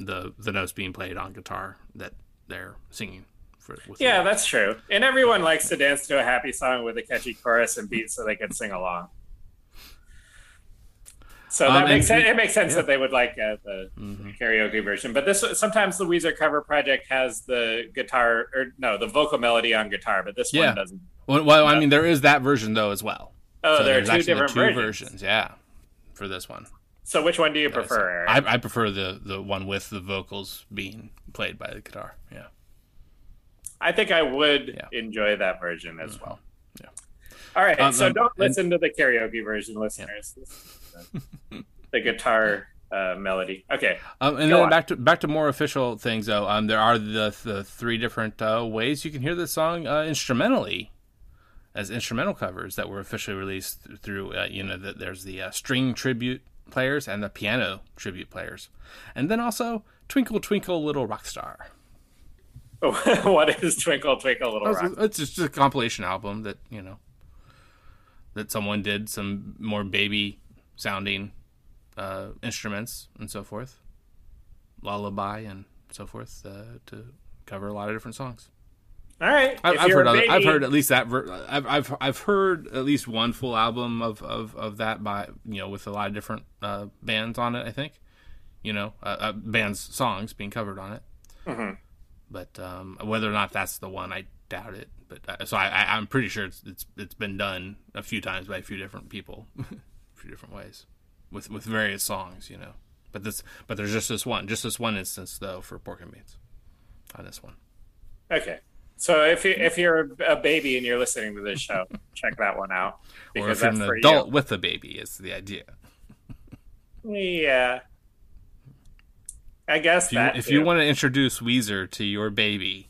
the the notes being played on guitar that they're singing. For, with Yeah, that's true. And everyone likes to dance to a happy song with a catchy chorus and beat so they can sing along. So that Um, makes sense. It makes sense yeah. that they would like uh, the Mhm. karaoke version. But this sometimes the Weezer cover project has the guitar or no, the vocal melody on guitar, but this Yeah. one doesn't. Well, well, I mean, there is that version though as well. Oh, So there are two different two versions. Yeah, for this one. So which one do you Yeah, prefer? Eric? I, I prefer the the one with the vocals being played by the guitar. Yeah. I think I would Yeah. enjoy that version as well. Yeah. All right, Um, so um, don't listen to the karaoke version, listeners. The, the guitar uh, melody. Okay. Um, and then on. back to back to more official things though. Um, there are the the three different uh, ways you can hear this song uh, instrumentally, as instrumental covers that were officially released th- through. Uh, you know, that there's the uh, string tribute players and the piano tribute players, and then also Twinkle Twinkle Little Rock Star. what is Twinkle Twinkle Little Rock? It's just a compilation album that you know that someone did some more baby sounding uh, instruments and so forth, lullaby and so forth uh, to cover a lot of different songs. All right. I've you're heard I've heard at least that ver- I've, I've I've heard at least one full album of, of, of that by you know with a lot of different uh, bands on it. I think you know uh, uh, bands songs being covered on it. Mhm. But um, whether or not that's the one, I doubt it. But uh, so I, I, I'm pretty sure it's, it's it's been done a few times by a few different people, a few different ways, with with various songs, you know. But this but there's just this one, just this one instance though for Pork and Beans on this one. Okay. So if you if you're a baby and you're listening to this show, check that one out Or because if you're an adult with a baby, is the idea. Yeah. I guess If you, that if you want to introduce Weezer to your baby,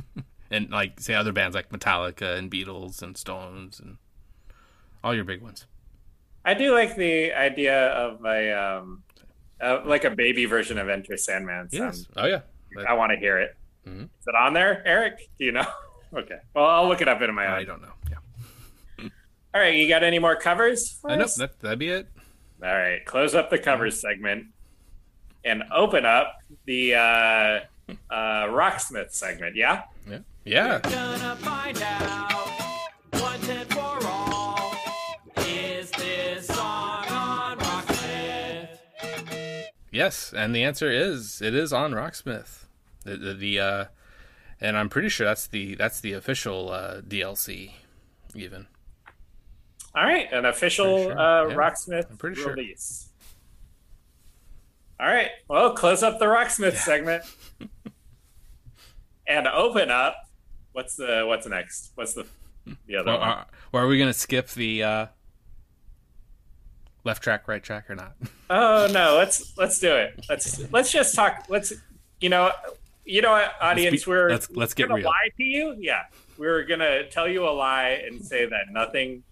and like say other bands like Metallica and Beatles and Stones and all your big ones. I do like the idea of a um, uh, like a baby version of Enter Sandman. Sound. Oh yeah. I want to hear it. Is Mhm. it on there, Eric? Do you know? Okay. Well, I'll look it up in my I own. don't know. Yeah. All right. You got any more covers? for I know us? that that'd be it. All right. Close up the covers segment and open up the uh, uh, Rocksmith segment. Yeah. Yeah. Yeah. Gonna find out once and for all. Is this song on Rocksmith? Yes, and the answer is it is on Rocksmith. The the, the uh, and I'm pretty sure that's the that's the official uh, DLC, even. All right. An official sure, uh, yeah. Rocksmith I'm pretty sure. release. All right. Well, close up the Rocksmith segment and open up. What's the what's next? What's the the other Well, one? are, well, are we gonna skip the uh, left track, right track, or not? Oh no, let's let's do it. Let's let's just talk. Let's you know you know what, audience be- we're let's- let's get gonna real. lie to you. Yeah, we're gonna tell you a lie and say that nothing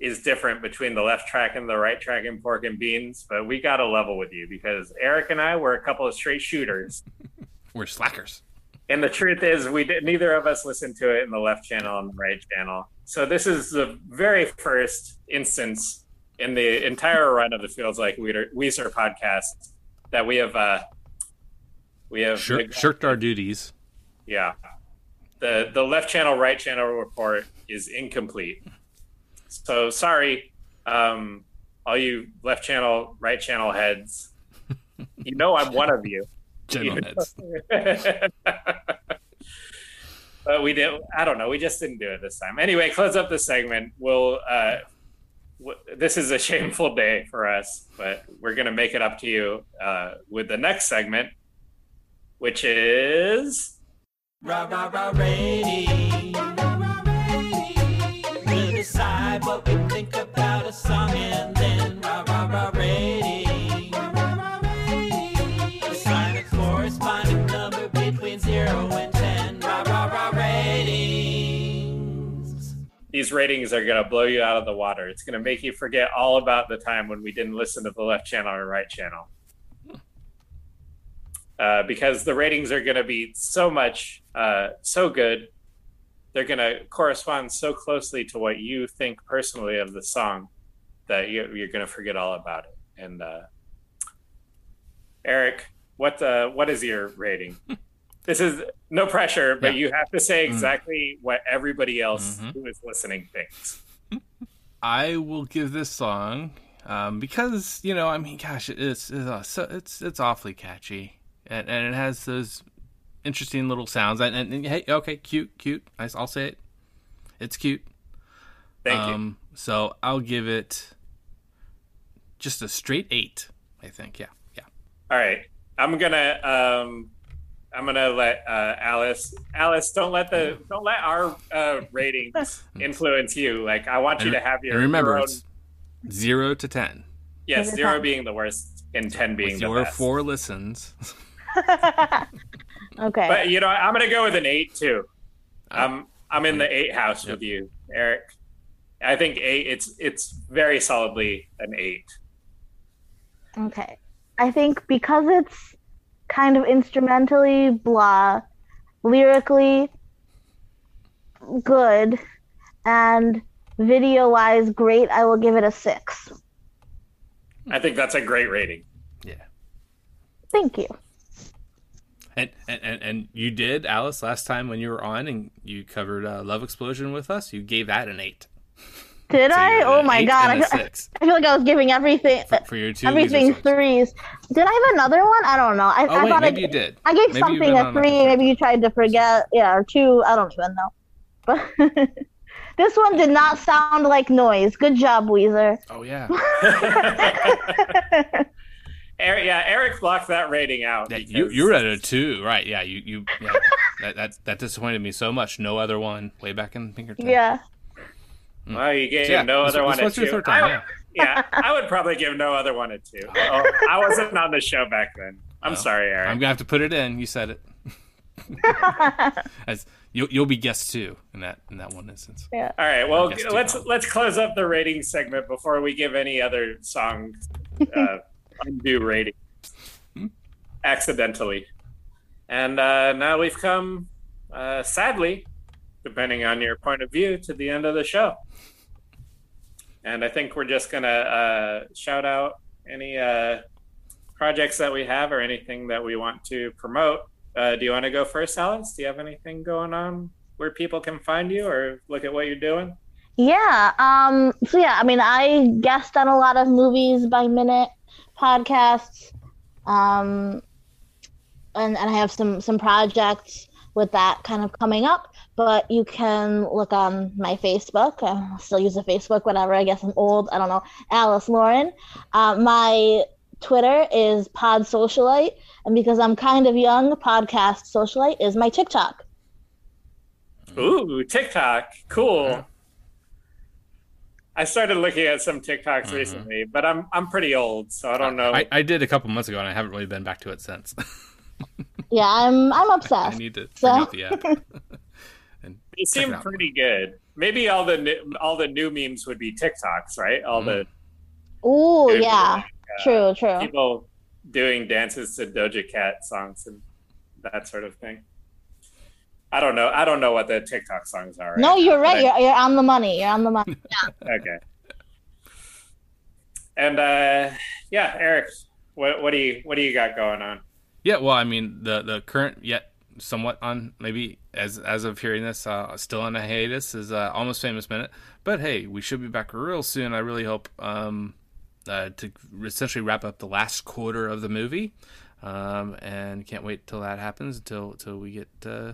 is different between the left track and the right track in pork and beans. But we got to level with you because Eric and I were a couple of straight shooters, We're slackers. and the truth is we did neither of us listened to it in the left channel and the right channel. So this is the very first instance in the entire run of the Feels Like Weezer podcast that we have uh we have Shirk, shirked our duties. yeah. The the left channel right channel report is incomplete. So sorry um all you left channel right channel heads. You know i'm one of you. General heads. but we did i don't know we just didn't do it this time. Anyway close up the segment. We'll uh w- this is a shameful day for us but we're gonna make it up to you uh with the next segment which is rah rah rating. We'll decide what we think about a song and then rah rah rating. Assign a corresponding number between zero and ten. Rah rah rah ratings. these ratings are going to blow you out of the water. It's going to make you forget all about the time when we didn't listen to the left channel or right channel. Uh, because the ratings are going to be so much, uh, so good. They're going to correspond so closely to what you think personally of the song that you, you're going to forget all about it. And uh, Eric, what uh, what is your rating? this is no pressure, but Yeah. you have to say Mm. exactly what everybody else Mhm. who is listening thinks. I will give this song um, because you know, I mean, gosh, it is it's uh, so, it's it's awfully catchy, and, and it has those interesting little sounds. And, and, and, hey, okay, cute, cute. I, I'll say it. It's cute. Thank you. um, So I'll give it just a straight eight. I think. Yeah, yeah. All right, I'm gonna um, I'm gonna let uh, Alice. Alice, don't let the don't let our uh, ratings influence you. Like I want you to have your and remember, your own- it's zero to ten. yes, Every zero being the worst and ten being With the your best. four listens. okay. But you know, I'm gonna go with an eight too. Ah. I'm I'm in the eight house with you, Eric. I think eight. It's it's very solidly an eight. Okay. I think because it's kind of instrumentally blah, lyrically good, and video wise great, I will give it a six. I think that's a great rating. Yeah. Thank you. And, and and you did, Alice, last time when you were on and you covered uh, Love Explosion with us. You gave that an eight. Did So I? Oh my god! I feel, I feel like I was giving everything, for, for your two. everything threes. Did I have another one? I don't know. I, Oh I wait, thought maybe I, you did. I gave Maybe something a three. Maybe you tried to forget. Yeah, or two. I don't even know. But this one did not sound like noise. Good job, Weezer. Oh yeah. Eric, yeah, Eric blocked that rating out. Yeah, you because- you were at a two, right? Yeah, you you yeah. that, that that disappointed me so much. No other one way back in Pinkerton. Yeah. Well, you gave So, yeah, no this- other this one a was your third time, I- yeah. yeah, I would probably give no other one a two. Oh, I wasn't on the show back then. I'm Well, sorry, Eric. I'm gonna have to put it in. You said it. As you'll you'll be guest two in that in that one instance. Yeah. All right, well, let's let's close up the rating segment before we give any other songs uh, undue rating accidentally. And uh, now we've come, uh, sadly, depending on your point of view, to the end of the show. And I think we're just gonna uh, shout out any uh, projects that we have or anything that we want to promote. Uh, do you want to go first, Alice? Do you have anything going on where people can find you or look at what you're doing? Yeah. Um, so yeah, I mean, I guest on a lot of movies by minute podcasts, um, and and I have some some projects with that kind of coming up. But you can look on my Facebook. I still use the Facebook, whatever. I guess I'm old. I don't know. Alice Lauren. Uh, my Twitter is Pod Socialite, and because I'm kind of young, Podcast Socialite is my TikTok. Ooh, TikTok. Cool. Yeah. I started looking at some TikToks Mhm. recently, but I'm I'm pretty old, so I don't know. I, I did a couple months ago, and I haven't really been back to it since. Yeah, I'm I'm obsessed. I obsessed. need to bring So- out the app. and they check it seem out. pretty good. Maybe all the new, all the new memes would be TikToks, right? All the Ooh, Dude, yeah, true, true. people doing dances to Doja Cat songs and that sort of thing. I don't know. I don't know what the TikTok songs are. No, you're now, right. You're, you're on the money. You're on the money. I- okay. And uh, yeah, Eric, what what do you what do you got going on? Yeah, well, I mean, the the current yet somewhat on maybe as as of hearing this, uh, still on a hiatus is uh, almost famous minute. But hey, we should be back real soon. I really hope um, uh, to essentially wrap up the last quarter of the movie, um, and can't wait till that happens until until we get. Uh,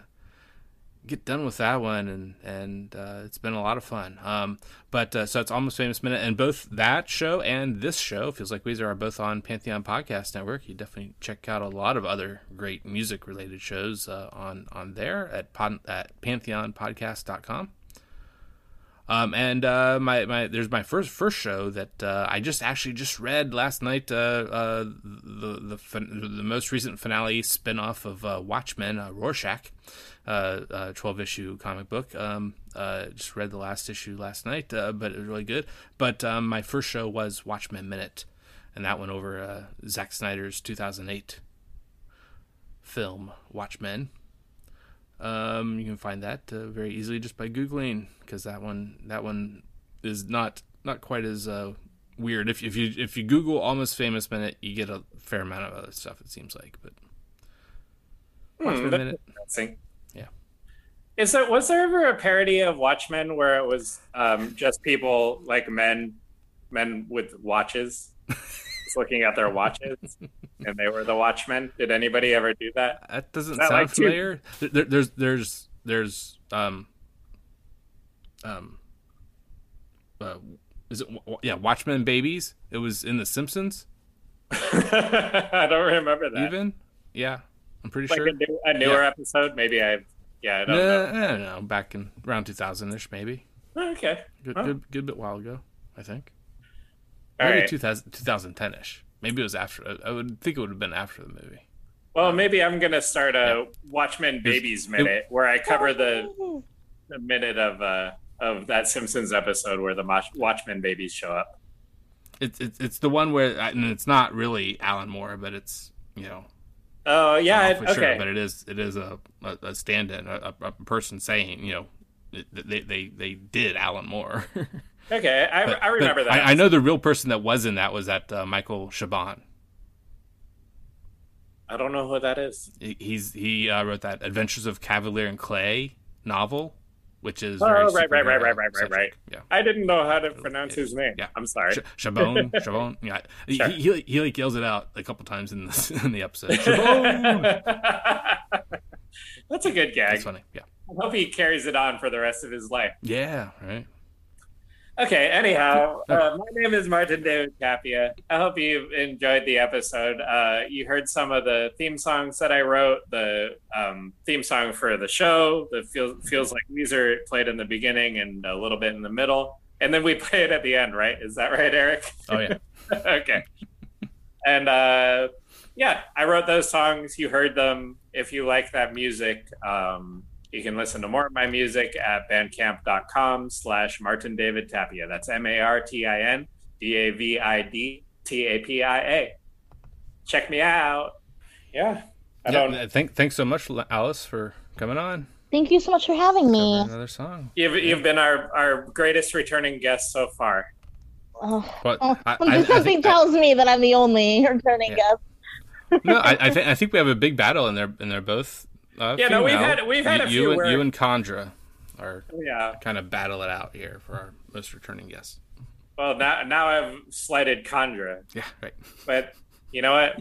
get done with that one and and uh, it's been a lot of fun. Um but uh, so it's almost famous minute and both that show and this show feels like weezer are both on pantheon podcast network. You definitely check out a lot of other great music related shows uh, on on there at pod, at pantheonpodcast.com um, and uh, my, my there's my first first show that uh, I just actually just read last night uh, uh, the the fin- the most recent finale spin-off of uh, Watchmen uh, Rorschach 12 issue comic book. Um, just read the last issue last night but it was really good. But um, my first show was Watchmen Minute and that went over Zack Snyder's 2008 film Watchmen um, you can find that uh, very easily just by googling because that one that one is not not quite as uh, weird. If if you if you Google almost famous minute, you get a fair amount of other stuff. It seems like, but Watchmen Hmm, that's minute. Yeah. Is there was there ever a parody of Watchmen where it was um, just people like men, men with watches, just looking at their watches, and they were the Watchmen? Did anybody ever do that? That doesn't Not sound like familiar. There, there- there's there's there's um um uh, is it yeah Watchmen babies? It was in The Simpsons. I don't remember that. Even yeah, I'm pretty like sure. a, new, a newer episode, maybe I. Yeah, I don't No, I don't know. Back in around 2000ish, maybe. know. Okay. Good, Oh. good, good bit while ago, I think. All Maybe right. 2000, 2010ish. Maybe it was after. I would think it would have been after the movie. Well, maybe I'm gonna start a Watchmen Babies minute where I cover the the minute of uh of that Simpsons episode where the Watchmen babies show up. It's it's it's the one where and it's not really Alan Moore, but it's you know Oh yeah, I'm I- not for okay. sure, but it is it is a a, a stand-in, a, a a person saying you know they they they did Alan Moore. okay, I, But- I remember that. I, I know the real person that was in that was that uh, Michael Chabon. I don't know who that is. He's he uh, wrote that Adventures of Kavalier and Clay novel, which is Oh, right, right, right, right, right, right, superhero-centric. right. Yeah. I didn't know how to pronounce his name. Yeah. I'm sorry. Sh- Chabon, Chabon, yeah. He, Sure. he, he like yells it out a couple times in the in the episode. Chabon. That's a good gag. That's funny. Yeah. I hope he carries it on for the rest of his life. Yeah. Right. Okay, anyhow, uh, my name is Martin David Tapia. I hope you enjoyed the episode. Uh, you heard some of the theme songs that I wrote, the um, theme song for the show, the feel, Feels Like Weezer played in the beginning and a little bit in the middle. And then we play it at the end, right? Is that right, Eric? Oh yeah. okay. And uh, yeah, I wrote those songs. You heard them. If you like that music, um, you can listen to more of my music at bandcamp.com slash Martin David Tapia. That's M A R T I N D A V I D T A P I A. Check me out. Yeah. I Yeah, don't Thank, thanks so much, Alice, for coming on. Thank you so much for having me. another song. You've you've been our our greatest returning guest so far. Oh, But oh, I, I, I something think, tells me that I'm the only returning Yeah. guest. no, I, I think I think we have a big battle, and they're and they're both. Uh, Yeah, no, we've had- we've had you, a you few and where- you and Condra are Yeah. kind of battle it out here for our most returning guests. Well, now now I've slighted Condra, Yeah, right. but you know what?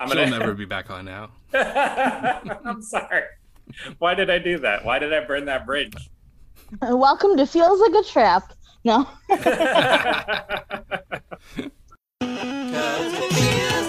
I'm She'll gonna never be back on now. I'm sorry. Why did I do that? Why did I burn that bridge? Welcome to Feels Like a Trap. No. Cause it's